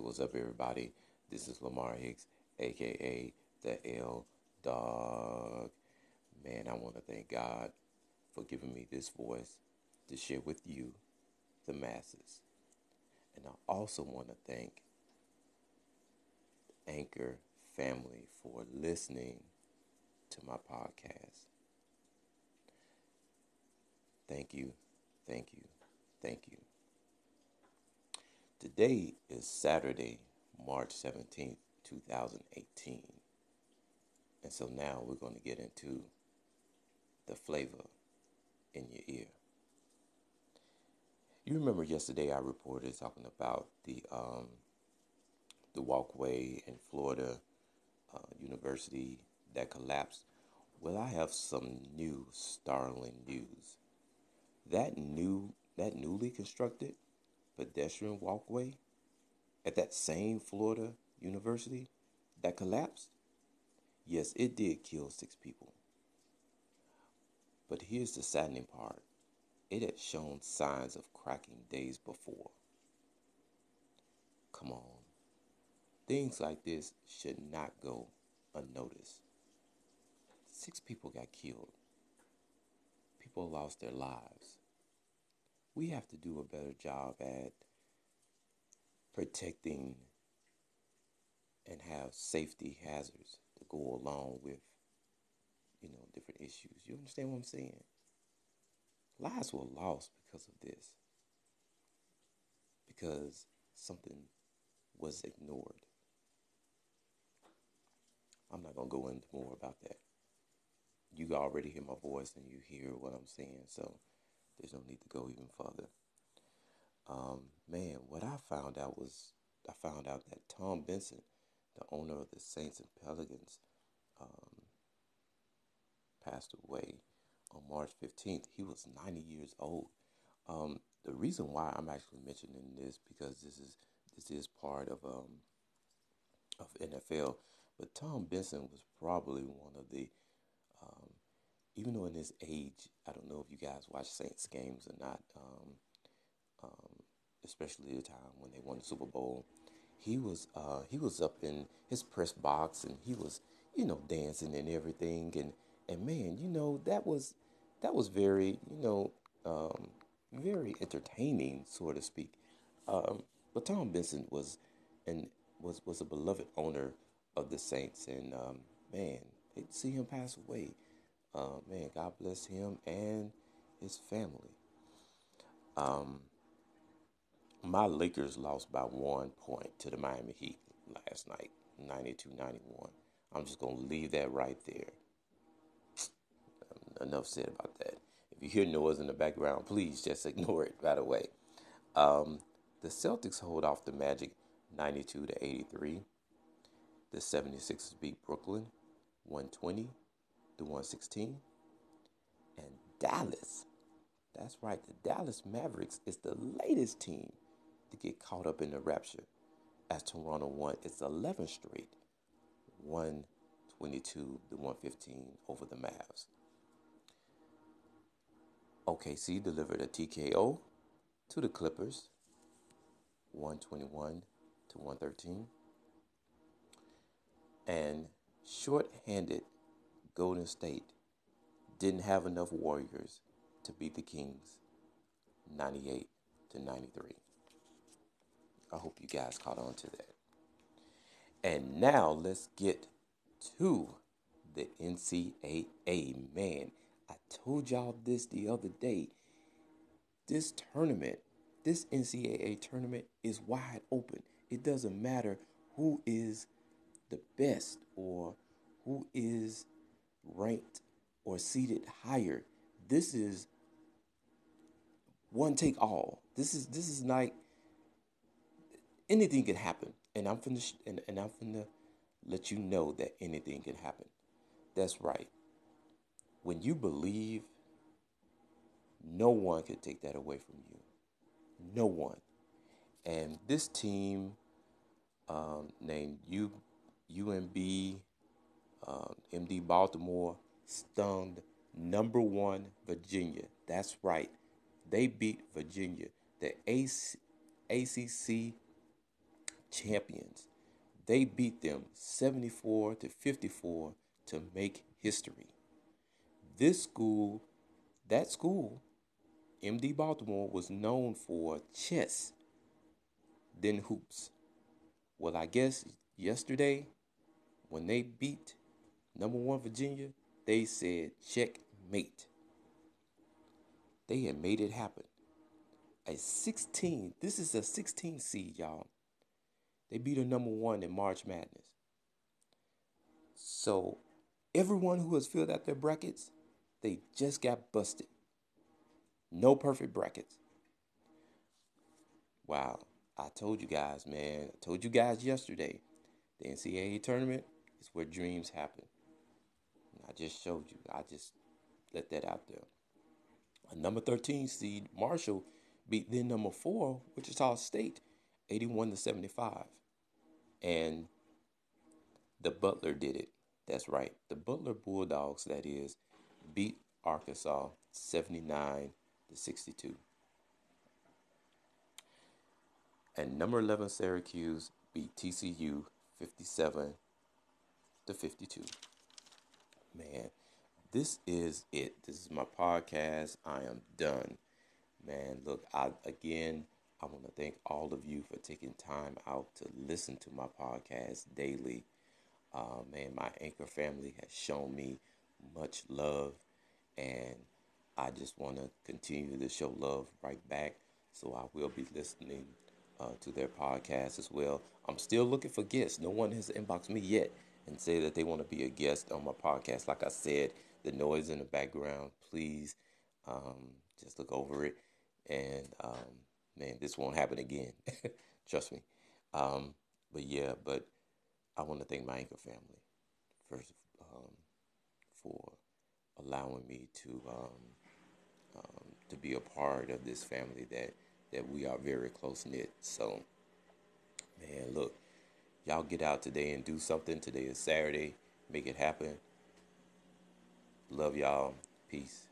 What's up, everybody? This is Lamar Hicks, aka the L Dog. Man, I want to thank God for giving me this voice to share with you, the masses. And I also want to thank Anchor family for listening to my podcast. Thank you, thank you, thank you. Today is Saturday, March 17th, 2018. And so now we're going to get into the flavor in your ear. You remember yesterday I reported talking about the um, the walkway in Florida uh, University that collapsed. Well, I have some new startling news. That new that newly constructed pedestrian walkway at that same Florida University that collapsed? Yes, it did kill six people. But here's the saddening part it had shown signs of cracking days before. Come on. Things like this should not go unnoticed. Six people got killed. People lost their lives we have to do a better job at protecting and have safety hazards to go along with, you know, different issues. You understand what I'm saying? Lives were lost because of this. Because something was ignored. I'm not going to go into more about that. You already hear my voice and you hear what I'm saying. So there's no need to go even further. Um, man, what I found out was I found out that Tom Benson, the owner of the Saints and Pelicans, um, passed away on March 15th. He was 90 years old. Um, the reason why I'm actually mentioning this because this is this is part of um, of NFL, but Tom Benson was probably one of the even though in this age, I don't know if you guys watch Saints games or not, um, um, especially the time when they won the Super Bowl. He was uh, he was up in his press box and he was you know dancing and everything and and man you know that was that was very you know um, very entertaining so to speak. Um, but Tom Benson was and was was a beloved owner of the Saints and um, man, to see him pass away uh, man, God bless him and his family. Um, my Lakers lost by one point to the Miami Heat last night, 92 91. I'm just going to leave that right there. Enough said about that. If you hear noise in the background, please just ignore it right away. Um, the Celtics hold off the Magic 92 to 83. The 76ers beat Brooklyn 120 the 116. And Dallas, that's right, the Dallas Mavericks is the latest team to get caught up in the rapture as Toronto won its 11th straight 122 to 115 over the Mavs. OKC delivered a TKO to the Clippers 121 to 113. And short-handed Golden State didn't have enough Warriors to beat the Kings 98 to 93. I hope you guys caught on to that. And now let's get to the NCAA. Man, I told y'all this the other day. This tournament, this NCAA tournament is wide open. It doesn't matter who is the best or who is ranked or seated higher. This is one take all. This is this is like anything can happen. And I'm finna sh- and, and I'm finna let you know that anything can happen. That's right. When you believe, no one can take that away from you. No one. And this team um, named U, UMB um, MD Baltimore stunned number one Virginia. That's right. They beat Virginia, the AC, ACC champions. They beat them 74 to 54 to make history. This school, that school, MD Baltimore, was known for chess, then hoops. Well, I guess yesterday, when they beat number one Virginia, they said checkmate. They had made it happen. A 16, this is a 16 seed, y'all. They beat a number one in March Madness. So everyone who has filled out their brackets, they just got busted. No perfect brackets. Wow. I told you guys, man. I told you guys yesterday. The NCAA tournament is where dreams happen. I just showed you. I just let that out there. A number 13 seed, Marshall, beat then number four, Wichita State, 81 to 75. And the Butler did it. That's right. The Butler Bulldogs, that is, beat Arkansas 79 to 62. And number 11 Syracuse beat TCU 57 to 52. Man, this is it. This is my podcast. I am done. Man, look, I again I want to thank all of you for taking time out to listen to my podcast daily. Uh, man, my anchor family has shown me much love, and I just want to continue to show love right back. So I will be listening uh, to their podcast as well. I'm still looking for guests. No one has inboxed me yet and say that they want to be a guest on my podcast. Like I said, the noise in the background, please um, just look over it and. Um, man, this won't happen again. Trust me. Um, but yeah, but I want to thank my anchor family first um, for allowing me to um, um, to be a part of this family that that we are very close knit. So, man, look, y'all get out today and do something. Today is Saturday. Make it happen. Love y'all. Peace.